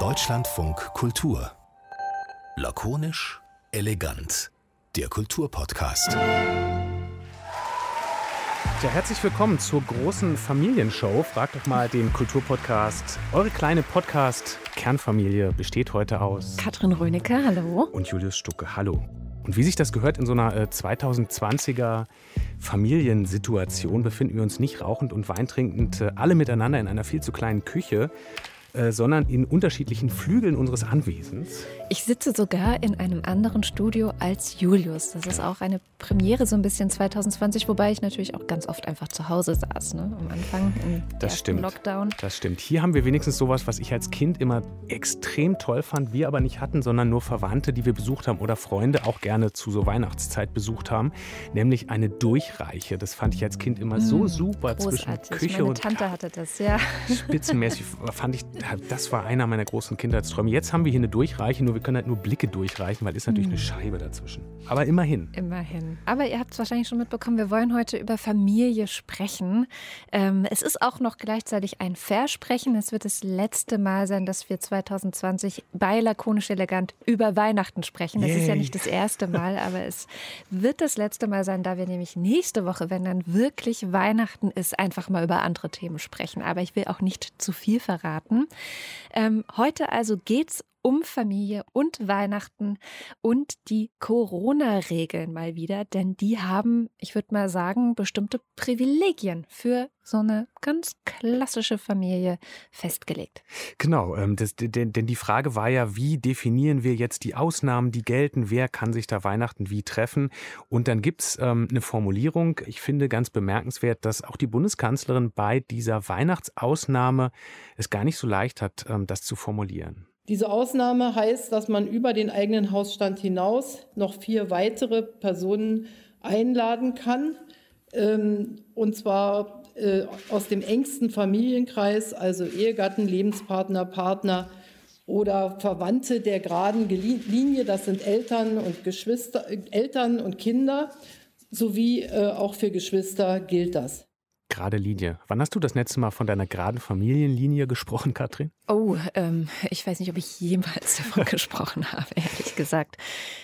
Deutschlandfunk Kultur. Lakonisch, elegant. Der Kulturpodcast. Ja, herzlich willkommen zur großen Familienshow. Fragt doch mal den Kulturpodcast. Eure kleine Podcast-Kernfamilie besteht heute aus Katrin Rönecke, hallo. Und Julius Stucke, hallo. Und wie sich das gehört in so einer 2020er äh, Familiensituation, befinden wir uns nicht rauchend und weintrinkend äh, alle miteinander in einer viel zu kleinen Küche, äh, sondern in unterschiedlichen Flügeln unseres Anwesens. Ich sitze sogar in einem anderen Studio als Julius. Das ist auch eine Premiere so ein bisschen 2020, wobei ich natürlich auch ganz oft einfach zu Hause saß, ne? am Anfang im das stimmt. Lockdown. Das stimmt. Hier haben wir wenigstens sowas, was ich als Kind immer extrem toll fand, wir aber nicht hatten, sondern nur Verwandte, die wir besucht haben oder Freunde auch gerne zu so Weihnachtszeit besucht haben, nämlich eine Durchreiche. Das fand ich als Kind immer so mmh, super großartig. zwischen Küche Meine und Tante hatte das, ja. Spitzenmäßig fand ich das war einer meiner großen Kindheitsträume. Jetzt haben wir hier eine Durchreiche, nur wir können halt nur Blicke durchreichen, weil ist natürlich mhm. eine Scheibe dazwischen. Aber immerhin. Immerhin. Aber ihr habt es wahrscheinlich schon mitbekommen, wir wollen heute über Familie sprechen. Ähm, es ist auch noch gleichzeitig ein Versprechen. Es wird das letzte Mal sein, dass wir 2020 bei Lakonisch Elegant über Weihnachten sprechen. Das Yay. ist ja nicht das erste Mal, aber es wird das letzte Mal sein, da wir nämlich nächste Woche, wenn dann wirklich Weihnachten ist, einfach mal über andere Themen sprechen. Aber ich will auch nicht zu viel verraten. Ähm, heute also geht's um Familie und Weihnachten und die Corona-Regeln mal wieder, denn die haben, ich würde mal sagen, bestimmte Privilegien für so eine ganz klassische Familie festgelegt. Genau, ähm, das, denn, denn die Frage war ja, wie definieren wir jetzt die Ausnahmen, die gelten, wer kann sich da Weihnachten wie treffen? Und dann gibt es ähm, eine Formulierung, ich finde ganz bemerkenswert, dass auch die Bundeskanzlerin bei dieser Weihnachtsausnahme es gar nicht so leicht hat, ähm, das zu formulieren. Diese Ausnahme heißt, dass man über den eigenen Hausstand hinaus noch vier weitere Personen einladen kann. Ähm, und zwar äh, aus dem engsten Familienkreis, also Ehegatten, Lebenspartner, Partner oder Verwandte der geraden Linie. Das sind Eltern und Geschwister, Eltern und Kinder, sowie äh, auch für Geschwister gilt das. Gerade Linie. Wann hast du das letzte Mal von deiner geraden Familienlinie gesprochen, Katrin? Oh, ähm, ich weiß nicht, ob ich jemals davon gesprochen habe, ehrlich gesagt.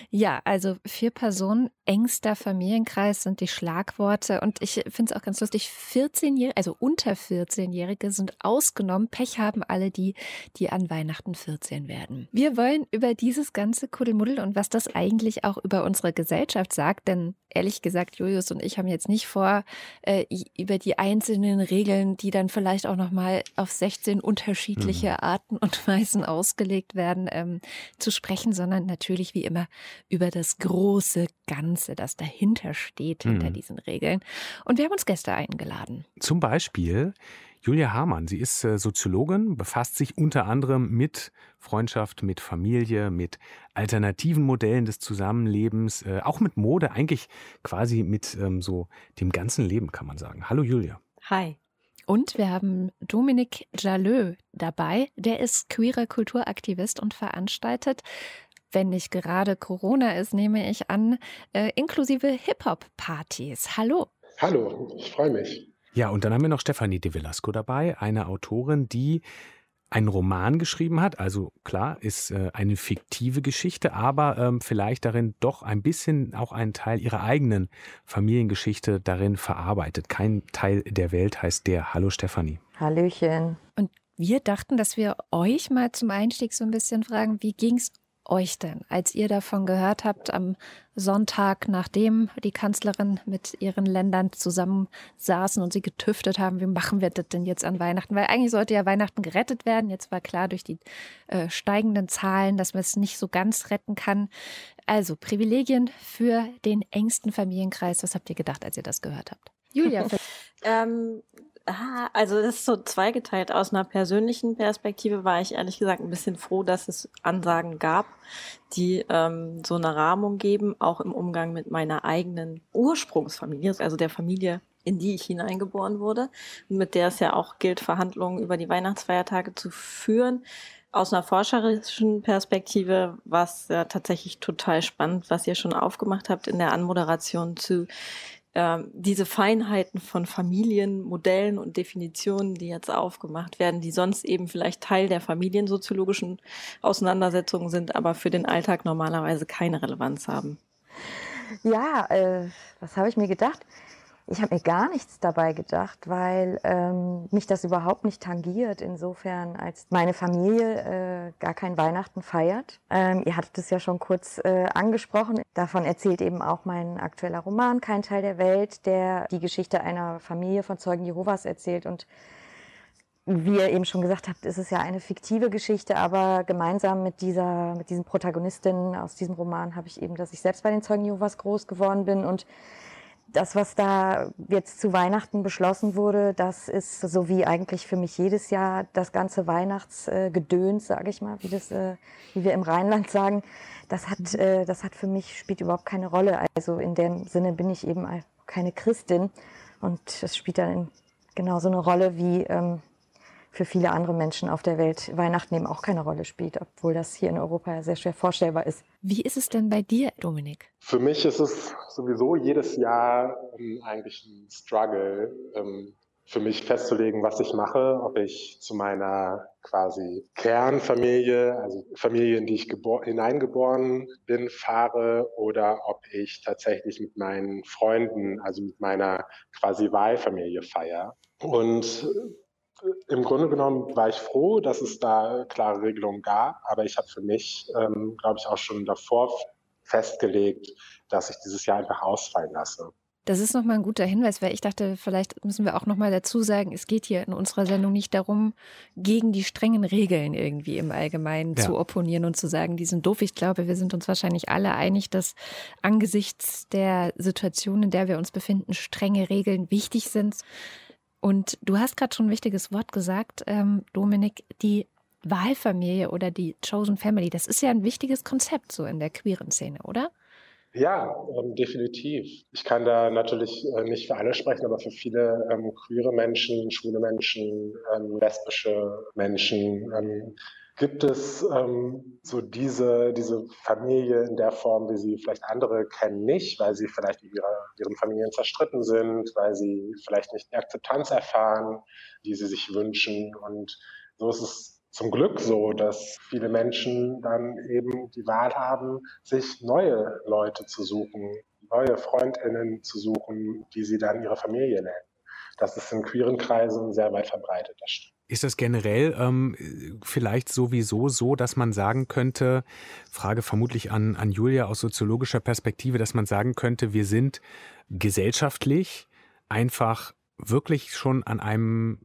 Ja, also vier Personen, engster Familienkreis sind die Schlagworte. Und ich finde es auch ganz lustig, 14-Jährige, also unter 14-Jährige sind ausgenommen. Pech haben alle die, die an Weihnachten 14 werden. Wir wollen über dieses ganze Kuddelmuddel und was das eigentlich auch über unsere Gesellschaft sagt, denn ehrlich gesagt, Julius und ich haben jetzt nicht vor, äh, über die einzelnen Regeln, die dann vielleicht auch nochmal auf 16 unterschiedliche. Arten und Weisen ausgelegt werden, ähm, zu sprechen, sondern natürlich wie immer über das große Ganze, das dahinter steht, mhm. hinter diesen Regeln. Und wir haben uns Gäste eingeladen. Zum Beispiel Julia Hamann, sie ist äh, Soziologin, befasst sich unter anderem mit Freundschaft, mit Familie, mit alternativen Modellen des Zusammenlebens, äh, auch mit Mode, eigentlich quasi mit ähm, so dem ganzen Leben, kann man sagen. Hallo Julia. Hi. Und wir haben Dominik Jaleux dabei. Der ist queerer Kulturaktivist und veranstaltet wenn nicht gerade Corona ist, nehme ich an, äh, inklusive Hip-Hop-Partys. Hallo. Hallo, ich freue mich. Ja, und dann haben wir noch Stefanie de Velasco dabei, eine Autorin, die einen Roman geschrieben hat. Also klar, ist äh, eine fiktive Geschichte, aber ähm, vielleicht darin doch ein bisschen auch einen Teil ihrer eigenen Familiengeschichte darin verarbeitet. Kein Teil der Welt heißt der. Hallo Stefanie. Hallöchen. Und wir dachten, dass wir euch mal zum Einstieg so ein bisschen fragen, wie ging es euch denn, als ihr davon gehört habt am Sonntag, nachdem die Kanzlerin mit ihren Ländern zusammensaßen und sie getüftet haben, wie machen wir das denn jetzt an Weihnachten? Weil eigentlich sollte ja Weihnachten gerettet werden. Jetzt war klar durch die äh, steigenden Zahlen, dass man es nicht so ganz retten kann. Also Privilegien für den engsten Familienkreis. Was habt ihr gedacht, als ihr das gehört habt? Julia. ähm, Ah, also das ist so zweigeteilt. Aus einer persönlichen Perspektive war ich ehrlich gesagt ein bisschen froh, dass es Ansagen gab, die ähm, so eine Rahmung geben, auch im Umgang mit meiner eigenen Ursprungsfamilie, also der Familie, in die ich hineingeboren wurde, mit der es ja auch gilt, Verhandlungen über die Weihnachtsfeiertage zu führen. Aus einer forscherischen Perspektive war es ja tatsächlich total spannend, was ihr schon aufgemacht habt in der Anmoderation zu äh, diese Feinheiten von Familienmodellen und Definitionen, die jetzt aufgemacht werden, die sonst eben vielleicht Teil der familiensoziologischen Auseinandersetzungen sind, aber für den Alltag normalerweise keine Relevanz haben. Ja, äh, was habe ich mir gedacht? Ich habe mir gar nichts dabei gedacht, weil ähm, mich das überhaupt nicht tangiert, insofern als meine Familie äh, gar kein Weihnachten feiert. Ähm, ihr hattet es ja schon kurz äh, angesprochen. Davon erzählt eben auch mein aktueller Roman Kein Teil der Welt, der die Geschichte einer Familie von Zeugen Jehovas erzählt. Und wie ihr eben schon gesagt habt, ist es ja eine fiktive Geschichte, aber gemeinsam mit dieser, mit diesen Protagonistinnen aus diesem Roman habe ich eben, dass ich selbst bei den Zeugen Jehovas groß geworden bin und das, was da jetzt zu Weihnachten beschlossen wurde, das ist so wie eigentlich für mich jedes Jahr das ganze Weihnachtsgedöns, sage ich mal, wie das, äh, wie wir im Rheinland sagen. Das hat, mhm. äh, das hat für mich spielt überhaupt keine Rolle. Also in dem Sinne bin ich eben keine Christin und das spielt dann genauso eine Rolle wie ähm, für viele andere Menschen auf der Welt Weihnachten eben auch keine Rolle spielt, obwohl das hier in Europa ja sehr schwer vorstellbar ist. Wie ist es denn bei dir, Dominik? Für mich ist es sowieso jedes Jahr ähm, eigentlich ein Struggle, ähm, für mich festzulegen, was ich mache, ob ich zu meiner quasi Kernfamilie, also Familie, in die ich hineingeboren bin, fahre oder ob ich tatsächlich mit meinen Freunden, also mit meiner quasi Wahlfamilie feiere. Und im Grunde genommen war ich froh, dass es da klare Regelungen gab, aber ich habe für mich, ähm, glaube ich, auch schon davor festgelegt, dass ich dieses Jahr einfach ausfallen lasse. Das ist nochmal ein guter Hinweis, weil ich dachte, vielleicht müssen wir auch nochmal dazu sagen, es geht hier in unserer Sendung nicht darum, gegen die strengen Regeln irgendwie im Allgemeinen ja. zu opponieren und zu sagen, die sind doof. Ich glaube, wir sind uns wahrscheinlich alle einig, dass angesichts der Situation, in der wir uns befinden, strenge Regeln wichtig sind. Und du hast gerade schon ein wichtiges Wort gesagt, ähm, Dominik, die Wahlfamilie oder die Chosen Family, das ist ja ein wichtiges Konzept so in der queeren Szene, oder? Ja, ähm, definitiv. Ich kann da natürlich äh, nicht für alle sprechen, aber für viele ähm, queere Menschen, schwule Menschen, ähm, lesbische Menschen ähm, Gibt es ähm, so diese, diese Familie in der Form, wie sie vielleicht andere kennen, nicht, weil sie vielleicht in ihrer, ihren Familien zerstritten sind, weil sie vielleicht nicht die Akzeptanz erfahren, die sie sich wünschen. Und so ist es zum Glück so, dass viele Menschen dann eben die Wahl haben, sich neue Leute zu suchen, neue Freundinnen zu suchen, die sie dann ihre Familie nennen. Das ist in queeren Kreisen sehr weit verbreitet, das stimmt. Ist das generell ähm, vielleicht sowieso so, dass man sagen könnte, Frage vermutlich an, an Julia aus soziologischer Perspektive, dass man sagen könnte, wir sind gesellschaftlich einfach wirklich schon an einem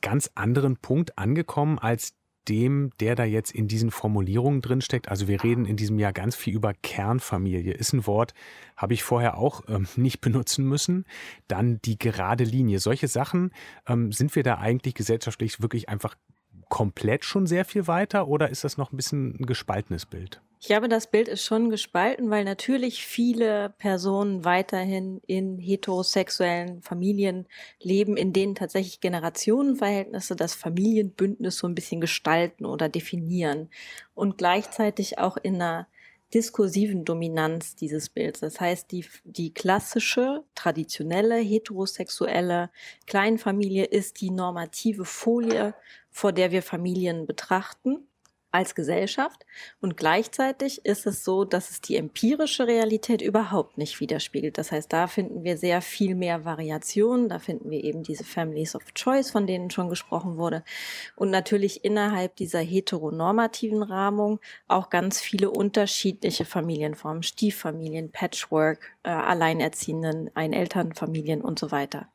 ganz anderen Punkt angekommen als dem, der da jetzt in diesen Formulierungen drinsteckt. Also wir reden in diesem Jahr ganz viel über Kernfamilie. Ist ein Wort, habe ich vorher auch ähm, nicht benutzen müssen. Dann die gerade Linie. Solche Sachen, ähm, sind wir da eigentlich gesellschaftlich wirklich einfach komplett schon sehr viel weiter oder ist das noch ein bisschen ein gespaltenes Bild? Ich glaube, das Bild ist schon gespalten, weil natürlich viele Personen weiterhin in heterosexuellen Familien leben, in denen tatsächlich Generationenverhältnisse das Familienbündnis so ein bisschen gestalten oder definieren und gleichzeitig auch in einer diskursiven Dominanz dieses Bilds. Das heißt, die, die klassische, traditionelle, heterosexuelle Kleinfamilie ist die normative Folie, vor der wir Familien betrachten als Gesellschaft. Und gleichzeitig ist es so, dass es die empirische Realität überhaupt nicht widerspiegelt. Das heißt, da finden wir sehr viel mehr Variationen. Da finden wir eben diese Families of Choice, von denen schon gesprochen wurde. Und natürlich innerhalb dieser heteronormativen Rahmung auch ganz viele unterschiedliche Familienformen, Stieffamilien, Patchwork, äh, Alleinerziehenden, Einelternfamilien und so weiter.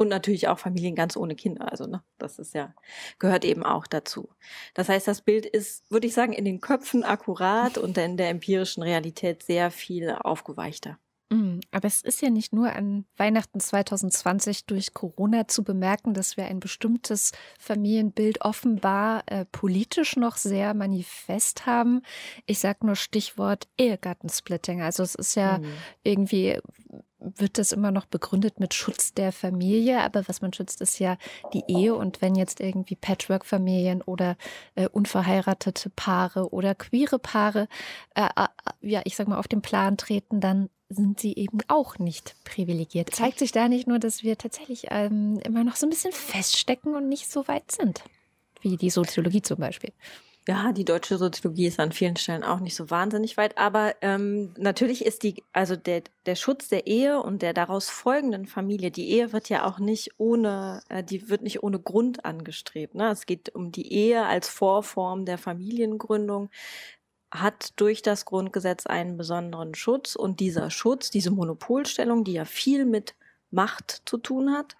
Und natürlich auch Familien ganz ohne Kinder. Also, ne, das ist ja, gehört eben auch dazu. Das heißt, das Bild ist, würde ich sagen, in den Köpfen akkurat und in der empirischen Realität sehr viel aufgeweichter. Mm, aber es ist ja nicht nur an Weihnachten 2020 durch Corona zu bemerken, dass wir ein bestimmtes Familienbild offenbar äh, politisch noch sehr manifest haben. Ich sage nur Stichwort Ehegattensplitting. Also es ist ja mhm. irgendwie wird das immer noch begründet mit Schutz der Familie, aber was man schützt, ist ja die Ehe. Und wenn jetzt irgendwie Patchwork-Familien oder äh, unverheiratete Paare oder queere Paare, äh, äh, ja, ich sag mal, auf den Plan treten, dann sind sie eben auch nicht privilegiert. Zeigt sich da nicht nur, dass wir tatsächlich ähm, immer noch so ein bisschen feststecken und nicht so weit sind, wie die Soziologie zum Beispiel. Ja, die deutsche Soziologie ist an vielen Stellen auch nicht so wahnsinnig weit, aber ähm, natürlich ist die, also der, der Schutz der Ehe und der daraus folgenden Familie, die Ehe wird ja auch nicht ohne, äh, die wird nicht ohne Grund angestrebt. Ne? Es geht um die Ehe als Vorform der Familiengründung hat durch das Grundgesetz einen besonderen Schutz und dieser Schutz, diese Monopolstellung, die ja viel mit Macht zu tun hat,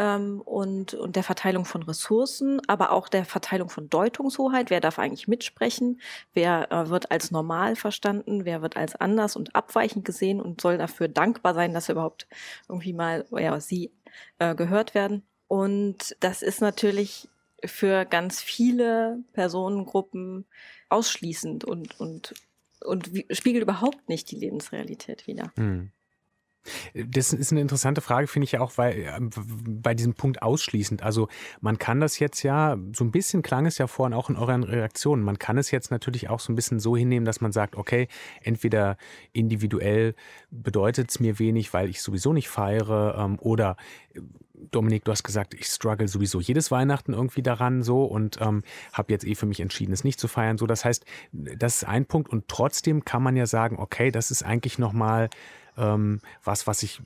ähm, und, und der Verteilung von Ressourcen, aber auch der Verteilung von Deutungshoheit. Wer darf eigentlich mitsprechen? Wer äh, wird als normal verstanden? Wer wird als anders und abweichend gesehen und soll dafür dankbar sein, dass er überhaupt irgendwie mal, ja, sie äh, gehört werden? Und das ist natürlich für ganz viele Personengruppen ausschließend und, und, und spiegelt überhaupt nicht die Lebensrealität wider. Mhm. Das ist eine interessante Frage, finde ich ja auch, weil äh, bei diesem Punkt ausschließend. Also man kann das jetzt ja, so ein bisschen klang es ja vorhin auch in euren Reaktionen, man kann es jetzt natürlich auch so ein bisschen so hinnehmen, dass man sagt, okay, entweder individuell bedeutet es mir wenig, weil ich sowieso nicht feiere, ähm, oder äh, Dominik, du hast gesagt, ich struggle sowieso jedes Weihnachten irgendwie daran so und ähm, habe jetzt eh für mich entschieden, es nicht zu feiern. So, das heißt, das ist ein Punkt und trotzdem kann man ja sagen, okay, das ist eigentlich nochmal ähm, was, was ich,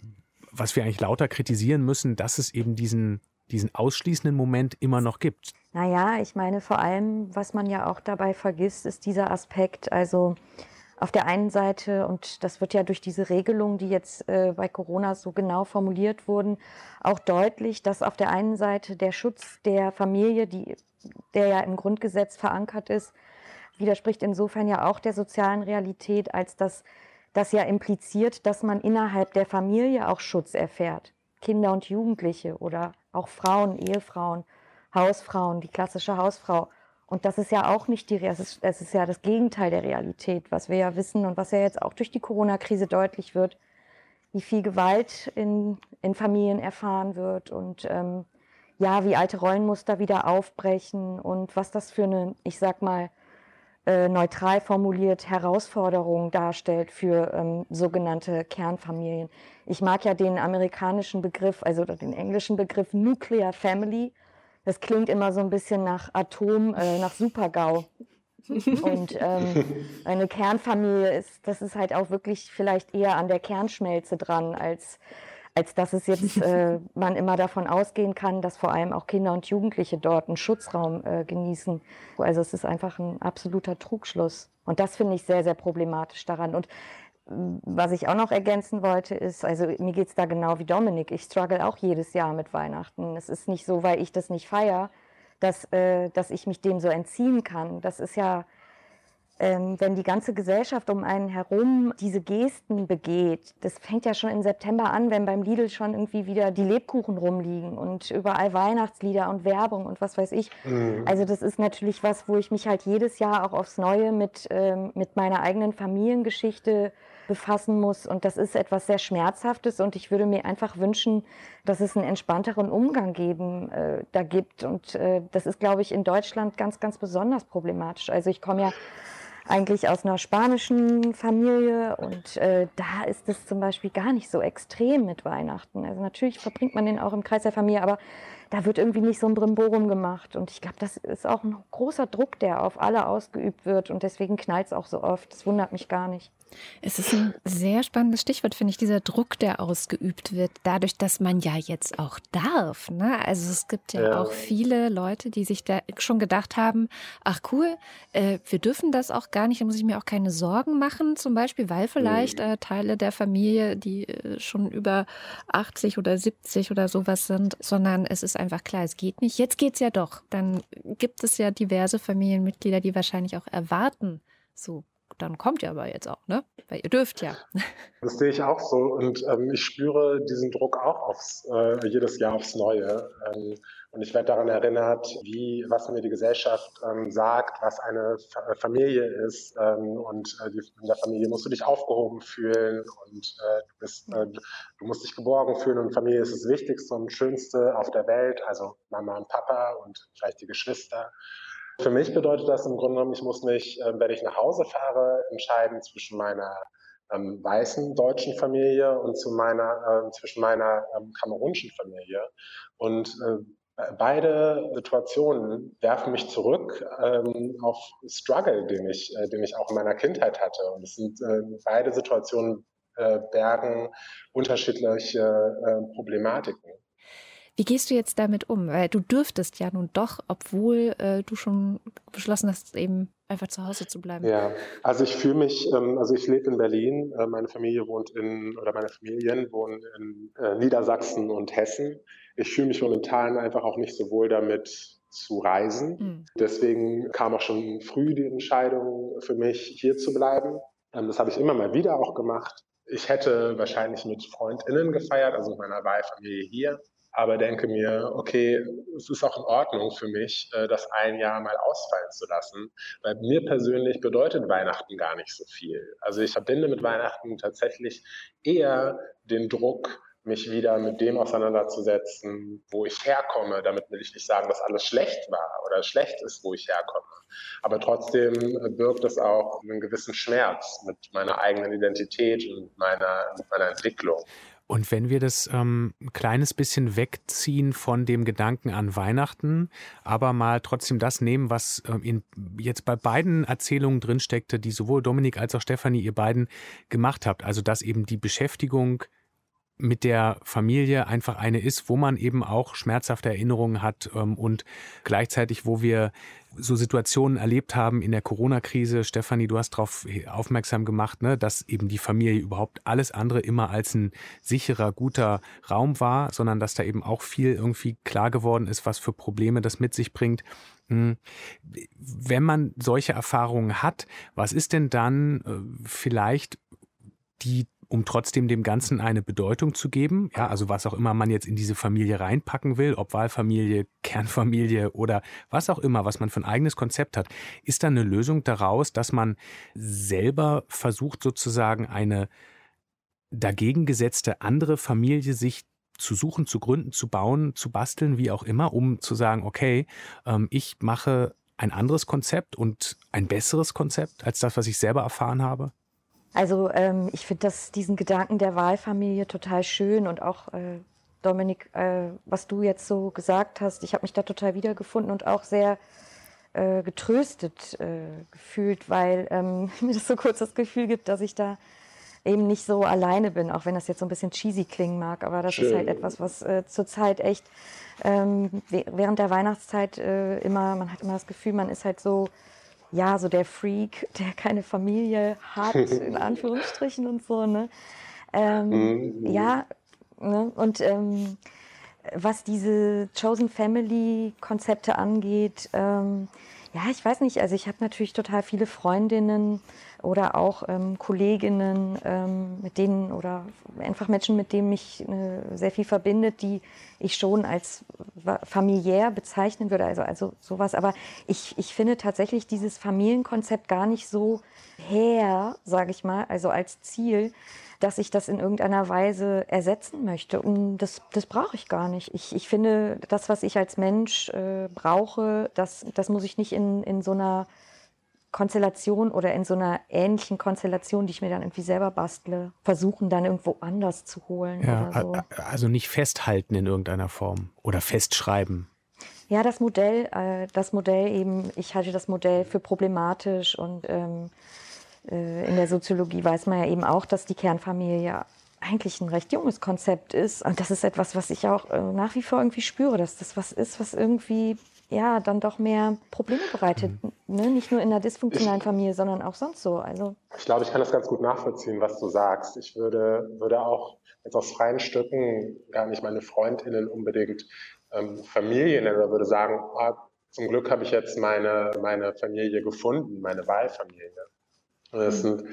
was wir eigentlich lauter kritisieren müssen, dass es eben diesen, diesen ausschließenden Moment immer noch gibt. Naja, ich meine vor allem, was man ja auch dabei vergisst, ist dieser Aspekt, also auf der einen Seite, und das wird ja durch diese Regelungen, die jetzt äh, bei Corona so genau formuliert wurden, auch deutlich, dass auf der einen Seite der Schutz der Familie, die, der ja im Grundgesetz verankert ist, widerspricht insofern ja auch der sozialen Realität, als dass das ja impliziert, dass man innerhalb der Familie auch Schutz erfährt. Kinder und Jugendliche oder auch Frauen, Ehefrauen, Hausfrauen, die klassische Hausfrau. Und das ist ja auch nicht die, es ist, es ist ja das Gegenteil der Realität, was wir ja wissen und was ja jetzt auch durch die Corona-Krise deutlich wird, wie viel Gewalt in, in Familien erfahren wird und ähm, ja, wie alte Rollenmuster wieder aufbrechen und was das für eine, ich sag mal, äh, neutral formuliert Herausforderungen darstellt für ähm, sogenannte Kernfamilien. Ich mag ja den amerikanischen Begriff, also den englischen Begriff Nuclear Family. Das klingt immer so ein bisschen nach Atom, äh, nach Supergau. Und ähm, eine Kernfamilie ist, das ist halt auch wirklich vielleicht eher an der Kernschmelze dran als als dass es jetzt äh, man immer davon ausgehen kann, dass vor allem auch Kinder und Jugendliche dort einen Schutzraum äh, genießen. Also es ist einfach ein absoluter Trugschluss. Und das finde ich sehr, sehr problematisch daran. Und was ich auch noch ergänzen wollte, ist, also mir geht es da genau wie Dominik. Ich struggle auch jedes Jahr mit Weihnachten. Es ist nicht so, weil ich das nicht feiere, dass, äh, dass ich mich dem so entziehen kann. Das ist ja ähm, wenn die ganze Gesellschaft um einen herum diese Gesten begeht, das fängt ja schon im September an, wenn beim Lidl schon irgendwie wieder die Lebkuchen rumliegen und überall Weihnachtslieder und Werbung und was weiß ich. Mhm. Also das ist natürlich was, wo ich mich halt jedes Jahr auch aufs Neue mit, ähm, mit meiner eigenen Familiengeschichte befassen muss. Und das ist etwas sehr Schmerzhaftes und ich würde mir einfach wünschen, dass es einen entspannteren Umgang geben, äh, da gibt. Und äh, das ist, glaube ich, in Deutschland ganz, ganz besonders problematisch. Also ich komme ja eigentlich aus einer spanischen Familie und äh, da ist es zum Beispiel gar nicht so extrem mit Weihnachten. Also natürlich verbringt man den auch im Kreis der Familie, aber da wird irgendwie nicht so ein Brimborum gemacht. Und ich glaube, das ist auch ein großer Druck, der auf alle ausgeübt wird und deswegen knallt es auch so oft. Das wundert mich gar nicht. Es ist ein sehr spannendes Stichwort, finde ich, dieser Druck, der ausgeübt wird, dadurch, dass man ja jetzt auch darf. Ne? Also es gibt ja, ja, auch viele Leute, die sich da schon gedacht haben, ach cool, äh, wir dürfen das auch gar nicht, da muss ich mir auch keine Sorgen machen, zum Beispiel, weil vielleicht äh, Teile der Familie, die äh, schon über 80 oder 70 oder sowas sind, sondern es ist einfach klar, es geht nicht. Jetzt geht es ja doch. Dann gibt es ja diverse Familienmitglieder, die wahrscheinlich auch erwarten, so dann kommt ihr aber jetzt auch, ne? Weil ihr dürft ja. Das sehe ich auch so und ähm, ich spüre diesen Druck auch aufs, äh, jedes Jahr aufs Neue. Ähm, und ich werde daran erinnert, wie, was mir die Gesellschaft ähm, sagt, was eine F äh, Familie ist. Ähm, und äh, die, in der Familie musst du dich aufgehoben fühlen und äh, du, bist, äh, du musst dich geborgen fühlen. Und Familie ist das Wichtigste und Schönste auf der Welt. Also Mama und Papa und vielleicht die Geschwister. Für mich bedeutet das im Grunde genommen, ich muss mich, äh, wenn ich nach Hause fahre, entscheiden zwischen meiner ähm, weißen deutschen Familie und zu meiner, äh, zwischen meiner ähm, kamerunischen Familie. Und äh, beide Situationen werfen mich zurück ähm, auf Struggle, den ich, äh, den ich auch in meiner Kindheit hatte. Und es sind äh, beide Situationen äh, bergen unterschiedliche äh, Problematiken. Wie gehst du jetzt damit um? Weil du dürftest ja nun doch, obwohl äh, du schon beschlossen hast, eben einfach zu Hause zu bleiben. Ja, also ich fühle mich, ähm, also ich lebe in Berlin, äh, meine Familie wohnt in, oder meine Familien wohnen in äh, Niedersachsen und Hessen. Ich fühle mich momentan einfach auch nicht so wohl damit zu reisen. Mhm. Deswegen kam auch schon früh die Entscheidung für mich, hier zu bleiben. Ähm, das habe ich immer mal wieder auch gemacht. Ich hätte wahrscheinlich mit FreundInnen gefeiert, also mit meiner Wahlfamilie hier aber denke mir, okay, es ist auch in Ordnung für mich, äh, das ein Jahr mal ausfallen zu lassen, weil mir persönlich bedeutet Weihnachten gar nicht so viel. Also ich verbinde mit Weihnachten tatsächlich eher den Druck, mich wieder mit dem auseinanderzusetzen, wo ich herkomme. Damit will ich nicht sagen, dass alles schlecht war oder schlecht ist, wo ich herkomme. Aber trotzdem birgt es auch einen gewissen Schmerz mit meiner eigenen Identität und meiner, meiner Entwicklung. Und wenn wir das ähm, ein kleines bisschen wegziehen von dem Gedanken an Weihnachten, aber mal trotzdem das nehmen, was ähm, in, jetzt bei beiden Erzählungen drinsteckte, die sowohl Dominik als auch Stefanie ihr beiden gemacht habt, also dass eben die Beschäftigung mit der Familie einfach eine ist, wo man eben auch schmerzhafte Erinnerungen hat ähm, und gleichzeitig, wo wir so Situationen erlebt haben in der Corona-Krise. Stefanie, du hast darauf aufmerksam gemacht, ne, dass eben die Familie überhaupt alles andere immer als ein sicherer, guter Raum war, sondern dass da eben auch viel irgendwie klar geworden ist, was für Probleme das mit sich bringt. Hm. Wenn man solche Erfahrungen hat, was ist denn dann äh, vielleicht die um trotzdem dem Ganzen eine Bedeutung zu geben. Ja, also was auch immer man jetzt in diese Familie reinpacken will, ob Wahlfamilie, Kernfamilie oder was auch immer, was man für ein eigenes Konzept hat, ist dann eine Lösung daraus, dass man selber versucht sozusagen eine dagegen gesetzte andere Familie sich zu suchen, zu gründen, zu bauen, zu basteln, wie auch immer, um zu sagen, okay, ähm, ich mache ein anderes Konzept und ein besseres Konzept als das, was ich selber erfahren habe? Also ähm, ich finde diesen Gedanken der Wahlfamilie total schön und auch äh, Dominik, äh, was du jetzt so gesagt hast, ich habe mich da total wiedergefunden und auch sehr äh, getröstet äh, gefühlt, weil ähm, mir das so kurz das Gefühl gibt, dass ich da eben nicht so alleine bin, auch wenn das jetzt so ein bisschen cheesy klingen mag, aber das Schön. ist halt etwas, was äh, zurzeit echt ähm, während der Weihnachtszeit äh, immer, man hat immer das Gefühl, man ist halt so ja, so der Freak, der keine Familie hat, in Anführungsstrichen und so, ne? Ähm, mhm. Ja, ne? und ähm, was diese Chosen Family Konzepte angeht, ähm, ja, ich weiß nicht, also ich habe natürlich total viele Freundinnen oder auch ähm, Kolleginnen, ähm, mit denen oder einfach Menschen, mit denen mich äh, sehr viel verbindet, die ich schon als familiär bezeichnen würde, also, also sowas. Aber ich, ich finde tatsächlich dieses Familienkonzept gar nicht so her, sage ich mal, also als Ziel, dass ich das in irgendeiner Weise ersetzen möchte. Und das, das brauche ich gar nicht. Ich, ich finde, das, was ich als Mensch äh, brauche, das, das muss ich nicht in, in so einer Konstellation oder in so einer ähnlichen Konstellation, die ich mir dann irgendwie selber bastle, versuchen dann irgendwo anders zu holen. Ja, so. Also nicht festhalten in irgendeiner Form oder festschreiben. Ja, das Modell, äh, das Modell eben, ich halte das Modell für problematisch und ähm, äh, in der Soziologie weiß man ja eben auch, dass die Kernfamilie eigentlich ein recht junges Konzept ist. Und das ist etwas, was ich auch äh, nach wie vor irgendwie spüre, dass das was ist, was irgendwie ja, dann doch mehr Probleme bereitet. Mhm. Ne? Nicht nur in der dysfunktionalen ich, Familie, sondern auch sonst so. Also. Ich glaube, ich kann das ganz gut nachvollziehen, was du sagst. Ich würde, würde auch jetzt aus freien Stücken gar nicht meine FreundInnen unbedingt ähm, Familie nennen, oder würde sagen, ah, zum Glück habe ich jetzt meine, meine Familie gefunden, meine Wahlfamilie. Das sind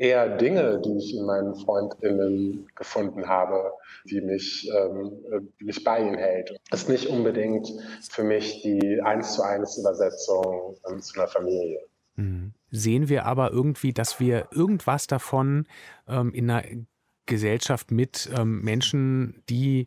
eher Dinge, die ich in meinen FreundInnen gefunden habe, die mich, ähm, mich bei ihnen hält. Das ist nicht unbedingt für mich die eins zu eins Übersetzung ähm, zu einer Familie. Mhm. Sehen wir aber irgendwie, dass wir irgendwas davon ähm, in einer Gesellschaft mit ähm, Menschen, die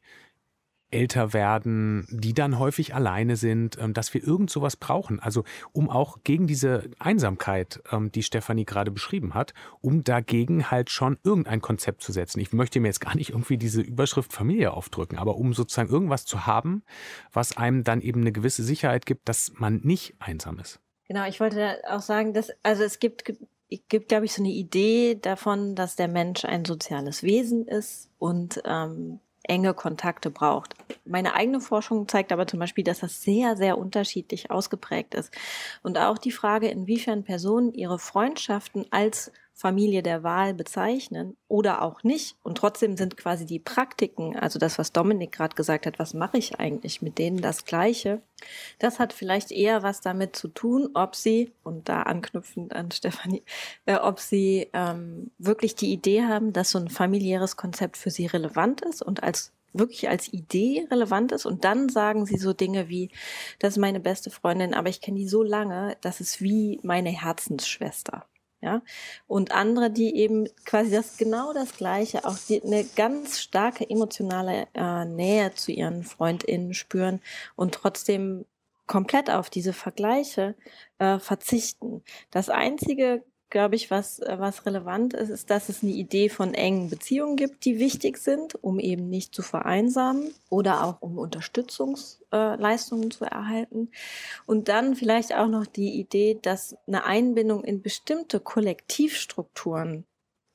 älter werden, die dann häufig alleine sind, ähm, dass wir irgend sowas brauchen. Also um auch gegen diese Einsamkeit, ähm, die Stefanie gerade beschrieben hat, um dagegen halt schon irgendein Konzept zu setzen. Ich möchte mir jetzt gar nicht irgendwie diese Überschrift Familie aufdrücken, aber um sozusagen irgendwas zu haben, was einem dann eben eine gewisse Sicherheit gibt, dass man nicht einsam ist. Genau, ich wollte auch sagen, dass, also es gibt gibt, glaube ich, so eine Idee davon, dass der Mensch ein soziales Wesen ist und ähm, enge Kontakte braucht. Meine eigene Forschung zeigt aber zum Beispiel, dass das sehr, sehr unterschiedlich ausgeprägt ist. Und auch die Frage, inwiefern Personen ihre Freundschaften als Familie der Wahl bezeichnen oder auch nicht. Und trotzdem sind quasi die Praktiken, also das, was Dominik gerade gesagt hat, was mache ich eigentlich mit denen, das Gleiche. Das hat vielleicht eher was damit zu tun, ob sie, und da anknüpfend an Stefanie, äh, ob sie ähm, wirklich die Idee haben, dass so ein familiäres Konzept für sie relevant ist und als wirklich als Idee relevant ist und dann sagen sie so Dinge wie, das ist meine beste Freundin, aber ich kenne die so lange, das ist wie meine Herzensschwester ja. Und andere, die eben quasi das genau das Gleiche, auch die, eine ganz starke emotionale äh, Nähe zu ihren FreundInnen spüren und trotzdem komplett auf diese Vergleiche äh, verzichten. Das einzige glaube ich, was, äh, was relevant ist, ist, dass es eine Idee von engen Beziehungen gibt, die wichtig sind, um eben nicht zu vereinsamen oder auch um Unterstützungsleistungen äh, zu erhalten. Und dann vielleicht auch noch die Idee, dass eine Einbindung in bestimmte Kollektivstrukturen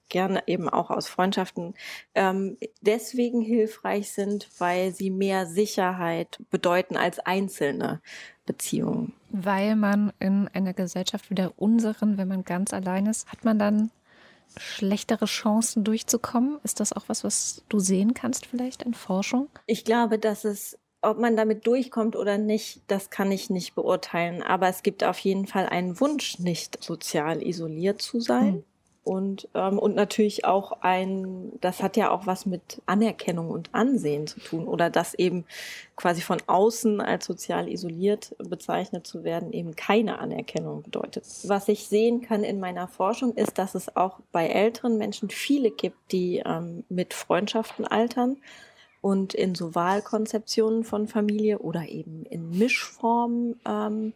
gerne eben auch aus Freundschaften, ähm, deswegen hilfreich sind, weil sie mehr Sicherheit bedeuten als einzelne Beziehungen. Weil man in einer Gesellschaft wie der unseren, wenn man ganz allein ist, hat man dann schlechtere Chancen durchzukommen? Ist das auch was, was du sehen kannst vielleicht in Forschung? Ich glaube, dass es ob man damit durchkommt oder nicht, das kann ich nicht beurteilen. Aber es gibt auf jeden Fall einen Wunsch, nicht sozial isoliert zu sein. Hm und, ähm, und natürlich auch ein, das hat ja auch was mit Anerkennung und Ansehen zu tun oder das eben quasi von außen als sozial isoliert bezeichnet zu werden, eben keine Anerkennung bedeutet. Was ich sehen kann in meiner Forschung ist, dass es auch bei älteren Menschen viele gibt, die ähm, mit Freundschaften altern und in so Wahlkonzeptionen von Familie oder eben in Mischformen ähm,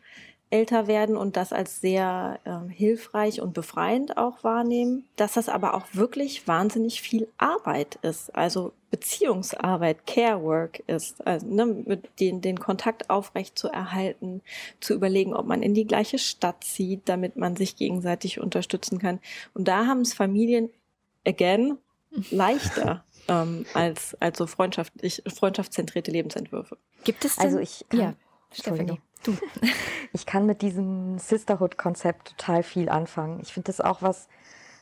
älter werden und das als sehr äh, hilfreich und befreiend auch wahrnehmen, dass das aber auch wirklich wahnsinnig viel Arbeit ist, also Beziehungsarbeit, Care Work ist, also, ne, mit den, den Kontakt aufrecht zu erhalten, zu überlegen, ob man in die gleiche Stadt zieht, damit man sich gegenseitig unterstützen kann. Und da haben es Familien, again, leichter. ähm, als, als so freundschaftlich, freundschaftszentrierte Lebensentwürfe. Gibt es denn? Also ich kann, ja, Stefanie. Du. Ich kann mit diesem Sisterhood-Konzept total viel anfangen. Ich finde das auch was,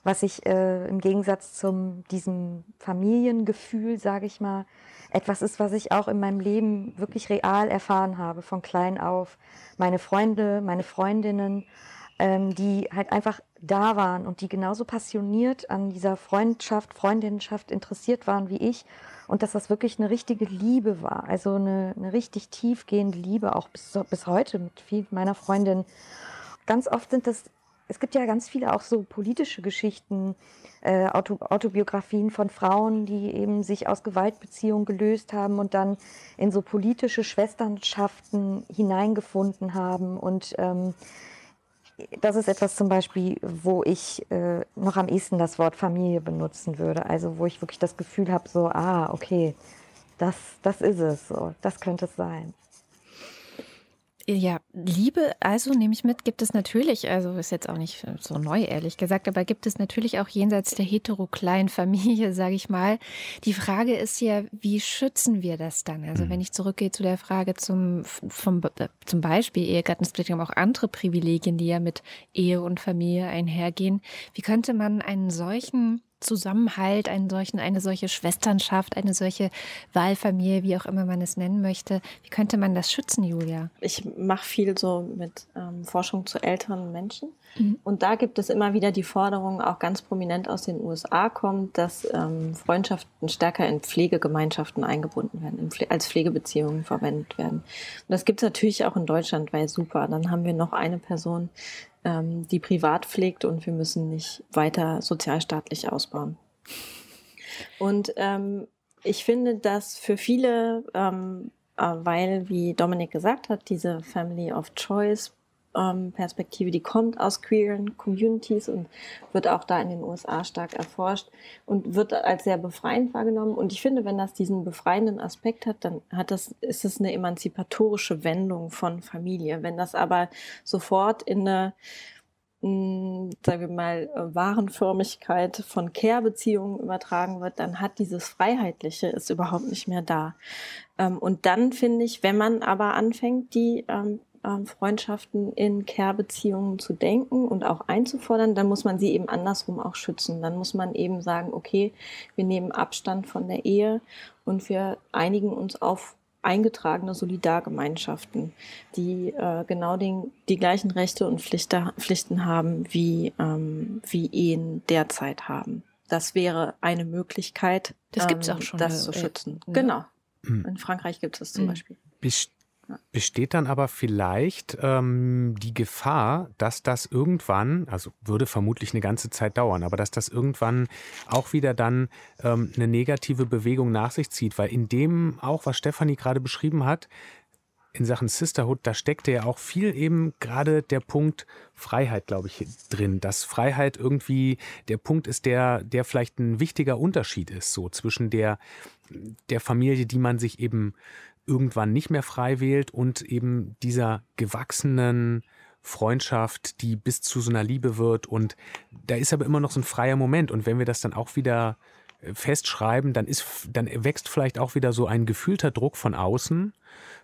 was ich äh, im Gegensatz zum diesem Familiengefühl, sage ich mal, etwas ist, was ich auch in meinem Leben wirklich real erfahren habe, von klein auf. Meine Freunde, meine Freundinnen, ähm, die halt einfach da waren und die genauso passioniert an dieser Freundschaft, Freundinnenschaft interessiert waren wie ich und dass das wirklich eine richtige Liebe war, also eine, eine richtig tiefgehende Liebe, auch bis, bis heute mit vielen meiner Freundinnen. Ganz oft sind das, es gibt ja ganz viele auch so politische Geschichten, äh, Auto, Autobiografien von Frauen, die eben sich aus Gewaltbeziehungen gelöst haben und dann in so politische Schwesternschaften hineingefunden haben und ähm, das ist etwas zum Beispiel, wo ich äh, noch am ehesten das Wort Familie benutzen würde. Also wo ich wirklich das Gefühl habe, so, ah, okay, das, das ist es, so, das könnte es sein. Ja, Liebe, also nehme ich mit, gibt es natürlich, also ist jetzt auch nicht so neu, ehrlich gesagt, aber gibt es natürlich auch jenseits der hetero-kleinen Familie, sage ich mal. Die Frage ist ja, wie schützen wir das dann? Also wenn mhm. ich zurückgehe zu der Frage zum, vom, zum Beispiel Ehegattensplitting, aber auch andere Privilegien, die ja mit Ehe und Familie einhergehen, wie könnte man einen solchen Zusammenhalt, einen solchen, eine solche Schwesternschaft, eine solche Wahlfamilie, wie auch immer man es nennen möchte. Wie könnte man das schützen, Julia? Ich mache viel so mit ähm, Forschung zu älteren Menschen. Mhm. Und da gibt es immer wieder die Forderung, auch ganz prominent aus den USA kommt, dass ähm, Freundschaften stärker in Pflegegemeinschaften eingebunden werden, Pfle als Pflegebeziehungen verwendet werden. Und das gibt es natürlich auch in Deutschland, weil super. Dann haben wir noch eine Person, ähm, die privat pflegt und wir müssen nicht weiter sozialstaatlich ausbauen. Und ähm, Ich finde, dass für viele, ähm, äh, weil, wie Dominik gesagt hat, diese Family of Choice ähm, Perspektive, die kommt aus queeren Communities und wird auch da in den USA stark erforscht und wird als sehr befreiend wahrgenommen. Und ich finde, wenn das diesen befreienden Aspekt hat, dann hat das, ist es eine emanzipatorische Wendung von Familie. Wenn das aber sofort in eine hm, sagen wir mal, Warenförmigkeit von Care-Beziehungen übertragen wird, dann hat dieses Freiheitliche ist überhaupt nicht mehr da. Ähm, und dann finde ich, wenn man aber anfängt, die ähm, ähm, Freundschaften in Care-Beziehungen zu denken und auch einzufordern, dann muss man sie eben andersrum auch schützen. Dann muss man eben sagen, okay, wir nehmen Abstand von der Ehe und wir einigen uns auf eingetragene Solidargemeinschaften, die äh, genau den, die gleichen Rechte und Pflichte, Pflichten haben, wie, ähm, wie Ehen derzeit haben. Das wäre eine Möglichkeit, das gibt's auch ähm, schon, das zu schützen. Ja. Genau. Mhm. In Frankreich gibt es zum mhm. Beispiel. Besteht dann aber vielleicht ähm, die Gefahr, dass das irgendwann, also würde vermutlich eine ganze Zeit dauern, aber dass das irgendwann auch wieder dann ähm, eine negative Bewegung nach sich zieht, weil in dem auch, was Stefanie gerade beschrieben hat, in Sachen Sisterhood, da steckte ja auch viel eben gerade der Punkt Freiheit, glaube ich, drin. Dass Freiheit irgendwie der Punkt ist, der, der vielleicht ein wichtiger Unterschied ist, so zwischen der, der Familie, die man sich eben irgendwann nicht mehr frei wählt und eben dieser gewachsenen Freundschaft, die bis zu so einer Liebe wird. Und da ist aber immer noch so ein freier Moment. Und wenn wir das dann auch wieder äh, festschreiben, dann ist, dann wächst vielleicht auch wieder so ein gefühlter Druck von außen,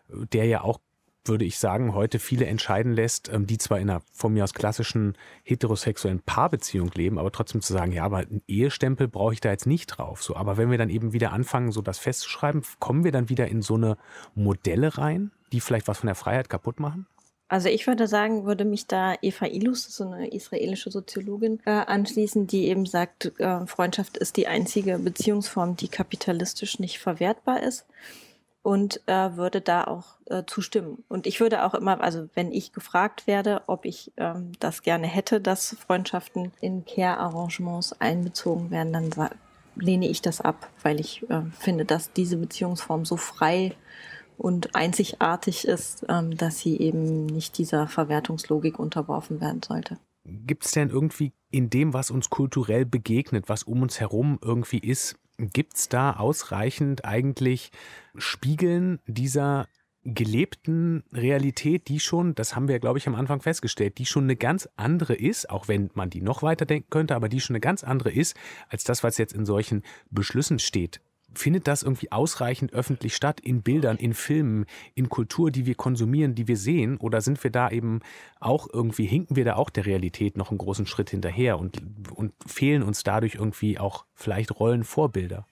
der ja auch würde ich sagen, heute viele entscheiden lässt, ähm, die zwar in einer von mir aus klassischen heterosexuellen Paarbeziehung leben, aber trotzdem zu sagen, ja, aber einen Ehestempel brauche ich da jetzt nicht drauf. So, aber wenn wir dann eben wieder anfangen, so das festzuschreiben, kommen wir dann wieder in so eine Modelle rein, die vielleicht was von der Freiheit kaputt machen? Also ich würde sagen, würde mich da Eva Ilus, so eine israelische Soziologin, äh, anschließen, die eben sagt, äh, Freundschaft ist die einzige Beziehungsform, die kapitalistisch nicht verwertbar ist und äh, würde da auch äh, zustimmen. Und ich würde auch immer, also wenn ich gefragt werde, ob ich ähm, das gerne hätte, dass Freundschaften in Care-Arrangements einbezogen werden, dann lehne ich das ab, weil ich äh, finde, dass diese Beziehungsform so frei und einzigartig ist, ähm, dass sie eben nicht dieser Verwertungslogik unterworfen werden sollte. Gibt es denn irgendwie in dem, was uns kulturell begegnet, was um uns herum irgendwie ist, Gibt es da ausreichend eigentlich Spiegeln dieser gelebten Realität, die schon, das haben wir, glaube ich, am Anfang festgestellt, die schon eine ganz andere ist, auch wenn man die noch weiter denken könnte, aber die schon eine ganz andere ist, als das, was jetzt in solchen Beschlüssen steht findet das irgendwie ausreichend öffentlich statt in Bildern, in Filmen, in Kultur, die wir konsumieren, die wir sehen? Oder sind wir da eben auch irgendwie, hinken wir da auch der Realität noch einen großen Schritt hinterher und, und fehlen uns dadurch irgendwie auch vielleicht Rollenvorbilder?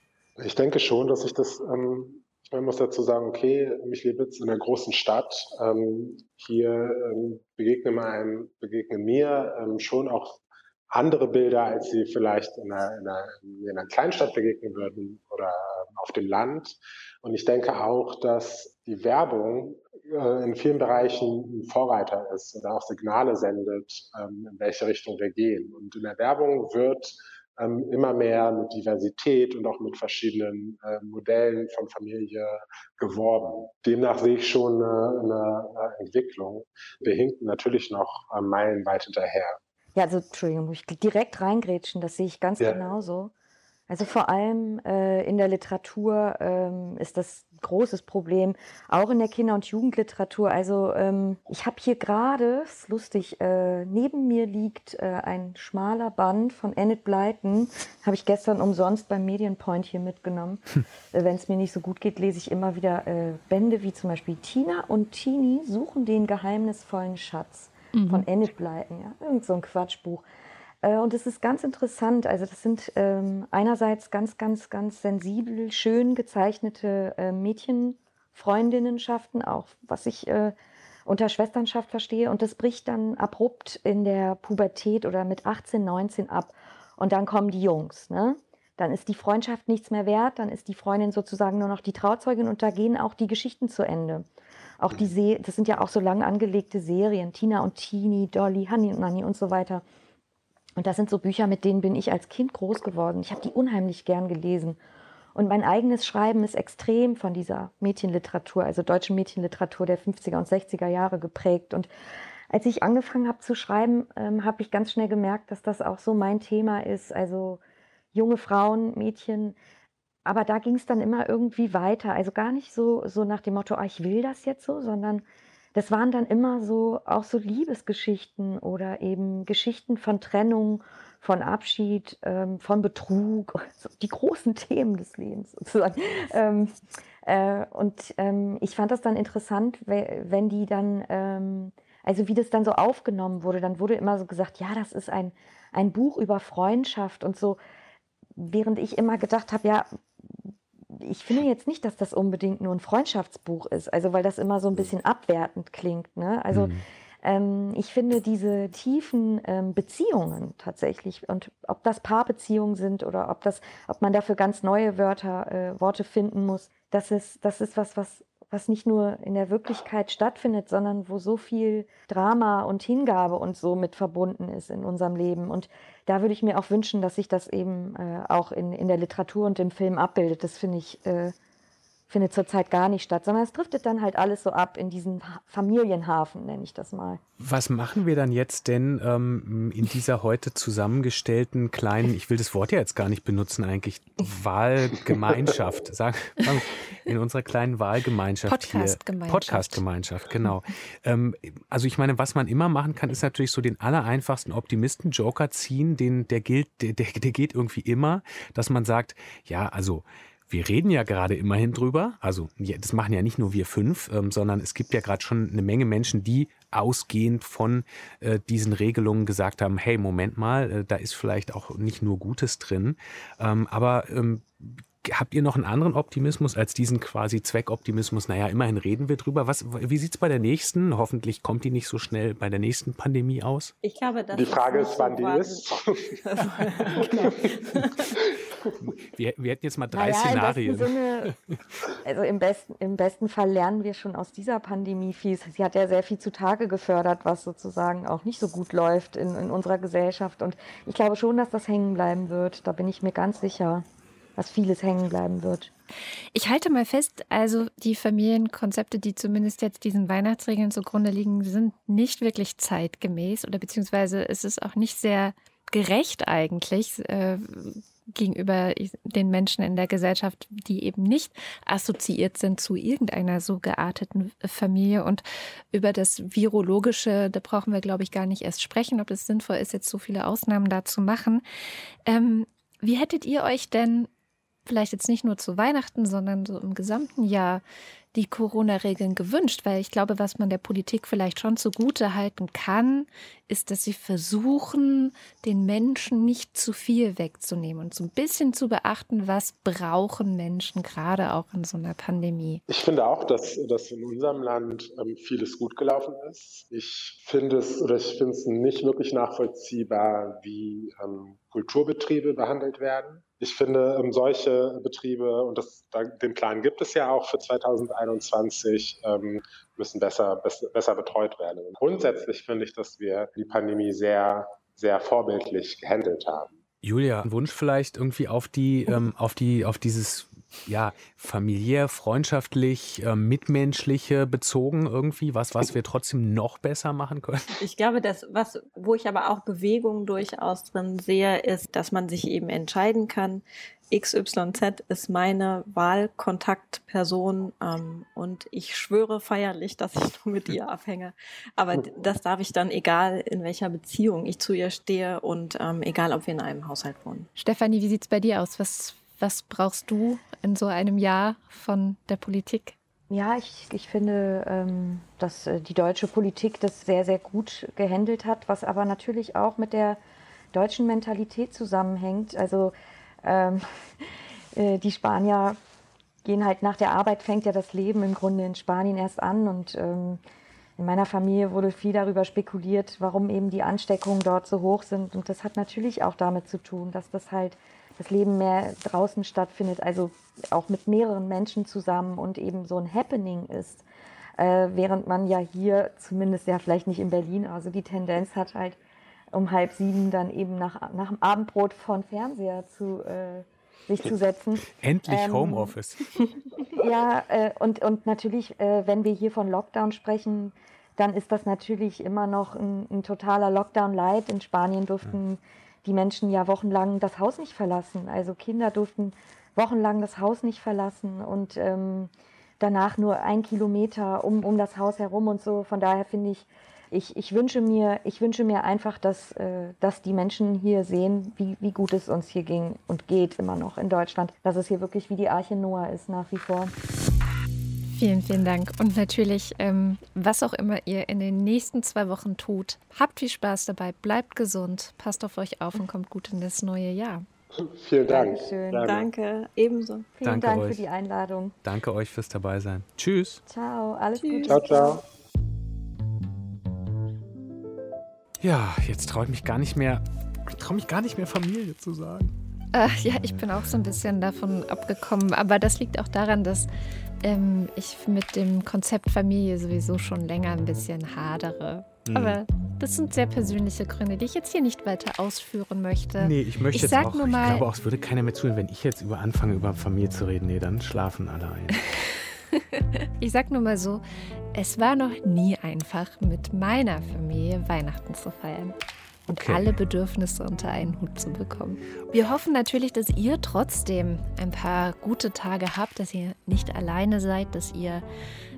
Ich denke schon, dass ich das, ähm, man muss dazu sagen, okay, ich lebe jetzt in einer großen Stadt, ähm, hier ähm, begegne, einem, begegne mir ähm, schon auch andere Bilder, als sie vielleicht in einer, in einer, in einer Kleinstadt begegnen würden oder auf dem Land. Und ich denke auch, dass die Werbung äh, in vielen Bereichen ein Vorreiter ist oder auch Signale sendet, ähm, in welche Richtung wir gehen. Und in der Werbung wird ähm, immer mehr mit Diversität und auch mit verschiedenen äh, Modellen von Familie geworben. Demnach sehe ich schon eine, eine Entwicklung. Wir hinken natürlich noch äh, meilenweit hinterher. Ja, also Entschuldigung, muss ich direkt reingrätschen, das sehe ich ganz ja. genauso. Also vor allem äh, in der Literatur ähm, ist das ein großes Problem, auch in der Kinder- und Jugendliteratur. Also ähm, ich habe hier gerade, ist lustig, äh, neben mir liegt äh, ein schmaler Band von Enid Blyton, habe ich gestern umsonst beim Medienpoint hier mitgenommen. Hm. Äh, Wenn es mir nicht so gut geht, lese ich immer wieder äh, Bände wie zum Beispiel Tina und Tini suchen den geheimnisvollen Schatz mhm. von Enid Blyton, ja, irgend so ein Quatschbuch. Äh, und es ist ganz interessant. Also das sind ähm, einerseits ganz, ganz, ganz sensibel, schön gezeichnete äh, Mädchenfreundinnenschaften, auch was ich äh, unter Schwesternschaft verstehe. Und das bricht dann abrupt in der Pubertät oder mit 18, 19 ab. Und dann kommen die Jungs. Ne? Dann ist die Freundschaft nichts mehr wert. Dann ist die Freundin sozusagen nur noch die Trauzeugin und da gehen auch die Geschichten zu Ende. Auch die Se das sind ja auch so lang angelegte Serien. Tina und Tini, Dolly, Honey und Nanny und so weiter. Und das sind so Bücher, mit denen bin ich als Kind groß geworden. Ich habe die unheimlich gern gelesen. Und mein eigenes Schreiben ist extrem von dieser Mädchenliteratur, also deutschen Mädchenliteratur der 50er und 60er Jahre geprägt. Und als ich angefangen habe zu schreiben, ähm, habe ich ganz schnell gemerkt, dass das auch so mein Thema ist. Also junge Frauen, Mädchen. Aber da ging es dann immer irgendwie weiter. Also gar nicht so, so nach dem Motto, ah, ich will das jetzt so, sondern das waren dann immer so auch so Liebesgeschichten oder eben Geschichten von Trennung, von Abschied, ähm, von Betrug, so die großen Themen des Lebens sozusagen. Ähm, äh, und ähm, ich fand das dann interessant, wenn die dann, ähm, also wie das dann so aufgenommen wurde, dann wurde immer so gesagt, ja, das ist ein, ein Buch über Freundschaft und so, während ich immer gedacht habe, ja, ich finde jetzt nicht, dass das unbedingt nur ein Freundschaftsbuch ist, also weil das immer so ein bisschen abwertend klingt. Ne? Also mhm. ähm, ich finde diese tiefen ähm, Beziehungen tatsächlich und ob das Paarbeziehungen sind oder ob das, ob man dafür ganz neue Wörter, äh, Worte finden muss, das ist, das ist was, was was nicht nur in der Wirklichkeit stattfindet, sondern wo so viel Drama und Hingabe und so mit verbunden ist in unserem Leben. Und da würde ich mir auch wünschen, dass sich das eben äh, auch in, in der Literatur und im Film abbildet. Das finde ich äh, findet zurzeit gar nicht statt, sondern es driftet dann halt alles so ab in diesen Familienhafen, nenne ich das mal. Was machen wir dann jetzt denn ähm, in dieser heute zusammengestellten kleinen, ich will das Wort ja jetzt gar nicht benutzen eigentlich, Wahlgemeinschaft, sagen in unserer kleinen Wahlgemeinschaft Podcast-Gemeinschaft. Podcast-Gemeinschaft, genau. Ähm, also ich meine, was man immer machen kann, ist natürlich so den allereinfachsten Optimisten-Joker ziehen, den, der gilt, der, der, der geht irgendwie immer, dass man sagt, ja, also wir reden ja gerade immerhin drüber. Also das machen ja nicht nur wir fünf, ähm, sondern es gibt ja gerade schon eine Menge Menschen, die ausgehend von äh, diesen Regelungen gesagt haben, hey, Moment mal, äh, da ist vielleicht auch nicht nur Gutes drin. Ähm, aber ähm, habt ihr noch einen anderen Optimismus als diesen quasi Zweckoptimismus? Naja, immerhin reden wir drüber. Was, wie sieht es bei der nächsten? Hoffentlich kommt die nicht so schnell bei der nächsten Pandemie aus. Ich glaube, das Die Frage ist, wann die ist. wir, wir, hätten jetzt mal drei naja, Szenarien. Im Sinne, also im besten, im besten Fall lernen wir schon aus dieser Pandemie viel. Sie hat ja sehr viel zutage gefördert, was sozusagen auch nicht so gut läuft in, in unserer Gesellschaft. Und ich glaube schon, dass das hängen bleiben wird. Da bin ich mir ganz sicher was vieles hängen bleiben wird. Ich halte mal fest, also die Familienkonzepte, die zumindest jetzt diesen Weihnachtsregeln zugrunde liegen, sind nicht wirklich zeitgemäß oder beziehungsweise es ist auch nicht sehr gerecht eigentlich äh, gegenüber den Menschen in der Gesellschaft, die eben nicht assoziiert sind zu irgendeiner so gearteten Familie. Und über das Virologische, da brauchen wir, glaube ich, gar nicht erst sprechen, ob es sinnvoll ist, jetzt so viele Ausnahmen da zu machen. Ähm, wie hättet ihr euch denn vielleicht jetzt nicht nur zu Weihnachten, sondern so im gesamten Jahr die Corona-Regeln gewünscht, weil ich glaube, was man der Politik vielleicht schon zugute halten kann, ist, dass sie versuchen, den Menschen nicht zu viel wegzunehmen und so ein bisschen zu beachten, was brauchen Menschen gerade auch in so einer Pandemie. Ich finde auch, dass, dass in unserem Land ähm, vieles gut gelaufen ist. Ich finde es oder ich finde es nicht wirklich nachvollziehbar, wie ähm, Kulturbetriebe behandelt werden. Ich finde, ähm, solche Betriebe, und das, da, den Plan gibt es ja auch für 2021, ähm, müssen besser, besser, besser betreut werden. Und grundsätzlich finde ich, dass wir die Pandemie sehr, sehr vorbildlich gehandelt haben. Julia, ein Wunsch vielleicht irgendwie auf die, ähm, auf die, auf dieses ja, familiär, freundschaftlich, äh, mitmenschliche bezogen irgendwie, was, was wir trotzdem noch besser machen können? Ich glaube, dass was, wo ich aber auch Bewegung durchaus drin sehe, ist, dass man sich eben entscheiden kann, XYZ ist meine Wahlkontaktperson ähm, und ich schwöre feierlich, dass ich nur mit ihr abhänge. Aber das darf ich dann, egal in welcher Beziehung ich zu ihr stehe und ähm, egal, ob wir in einem Haushalt wohnen. Stefanie, wie sieht es bei dir aus? Was, was brauchst du in so einem Jahr von der Politik? Ja, ich, ich finde, ähm, dass äh, die deutsche Politik das sehr, sehr gut gehandelt hat, was aber natürlich auch mit der deutschen Mentalität zusammenhängt. Also ähm, äh, die Spanier gehen halt nach der Arbeit, fängt ja das Leben im Grunde in Spanien erst an und ähm, in meiner Familie wurde viel darüber spekuliert, warum eben die Ansteckungen dort so hoch sind. Und das hat natürlich auch damit zu tun, dass das halt das Leben mehr draußen stattfindet, also auch mit mehreren Menschen zusammen und eben so ein Happening ist. Äh, während man ja hier, zumindest ja vielleicht nicht in Berlin, also die Tendenz hat halt um halb sieben dann eben nach, nach dem Abendbrot von Fernseher zu, äh, sich zu setzen. Endlich ähm, Homeoffice. Ja, äh, und, und natürlich, äh, wenn wir hier von Lockdown sprechen, dann ist das natürlich immer noch ein, ein totaler Lockdown-Light. In Spanien durften ja. Die Menschen ja wochenlang das Haus nicht verlassen. Also Kinder durften wochenlang das Haus nicht verlassen und ähm, danach nur ein Kilometer um, um das Haus herum und so. Von daher finde ich, ich, ich, wünsche mir, ich wünsche mir einfach, dass, äh, dass die Menschen hier sehen, wie, wie gut es uns hier ging und geht immer noch in Deutschland. Dass es hier wirklich wie die Arche Noah ist nach wie vor. Vielen, vielen Dank. Und natürlich, ähm, was auch immer ihr in den nächsten zwei Wochen tut, habt viel Spaß dabei, bleibt gesund, passt auf euch auf und kommt gut in das neue Jahr. Vielen Dank. Dankeschön. Danke, ebenso. Vielen Danke Dank euch. für die Einladung. Danke euch fürs Dabeisein. Tschüss. Ciao, alles Tschüss. Gute. Ciao, ciao. Ja, jetzt traue ich mich gar nicht mehr, traue mich gar nicht mehr Familie zu sagen. Äh, ja, ich bin auch so ein bisschen davon abgekommen, aber das liegt auch daran, dass ähm, ich mit dem Konzept Familie sowieso schon länger ein bisschen hadere. Mhm. Aber das sind sehr persönliche Gründe, die ich jetzt hier nicht weiter ausführen möchte. Nee, ich möchte Ich jetzt auch, nur ich mal- glaube auch, es würde keiner mehr zuhören, wenn ich jetzt über anfange, über Familie zu reden. Nee, dann schlafen alle ein. Ich sag nur mal so, es war noch nie einfach, mit meiner Familie Weihnachten zu feiern. Und Okay. alle Bedürfnisse unter einen Hut zu bekommen. Wir hoffen natürlich, dass ihr trotzdem ein paar gute Tage habt, dass ihr nicht alleine seid, dass ihr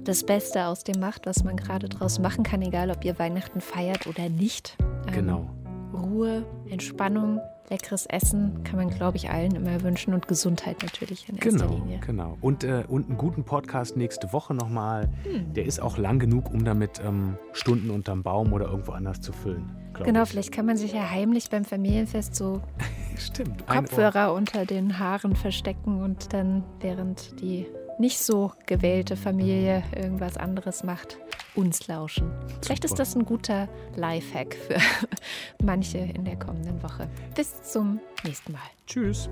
das Beste aus dem macht, was man gerade draus machen kann, egal ob ihr Weihnachten feiert oder nicht. Ähm, Genau. Ruhe, Entspannung, leckeres Essen kann man, glaube ich, allen immer wünschen und Gesundheit natürlich in erster Genau, Linie. genau. Und, äh, und einen guten Podcast nächste Woche nochmal. Hm. Der ist auch lang genug, um damit ähm, Stunden unterm Baum oder irgendwo anders zu füllen. Genau, ich. vielleicht kann man sich ja heimlich beim Familienfest so Stimmt. Kopfhörer unter den Haaren verstecken und dann, während die nicht so gewählte Familie irgendwas anderes macht, uns lauschen. Vielleicht ist Super. das ein guter Lifehack für manche in der kommenden Woche. Bis zum nächsten Mal. Tschüss.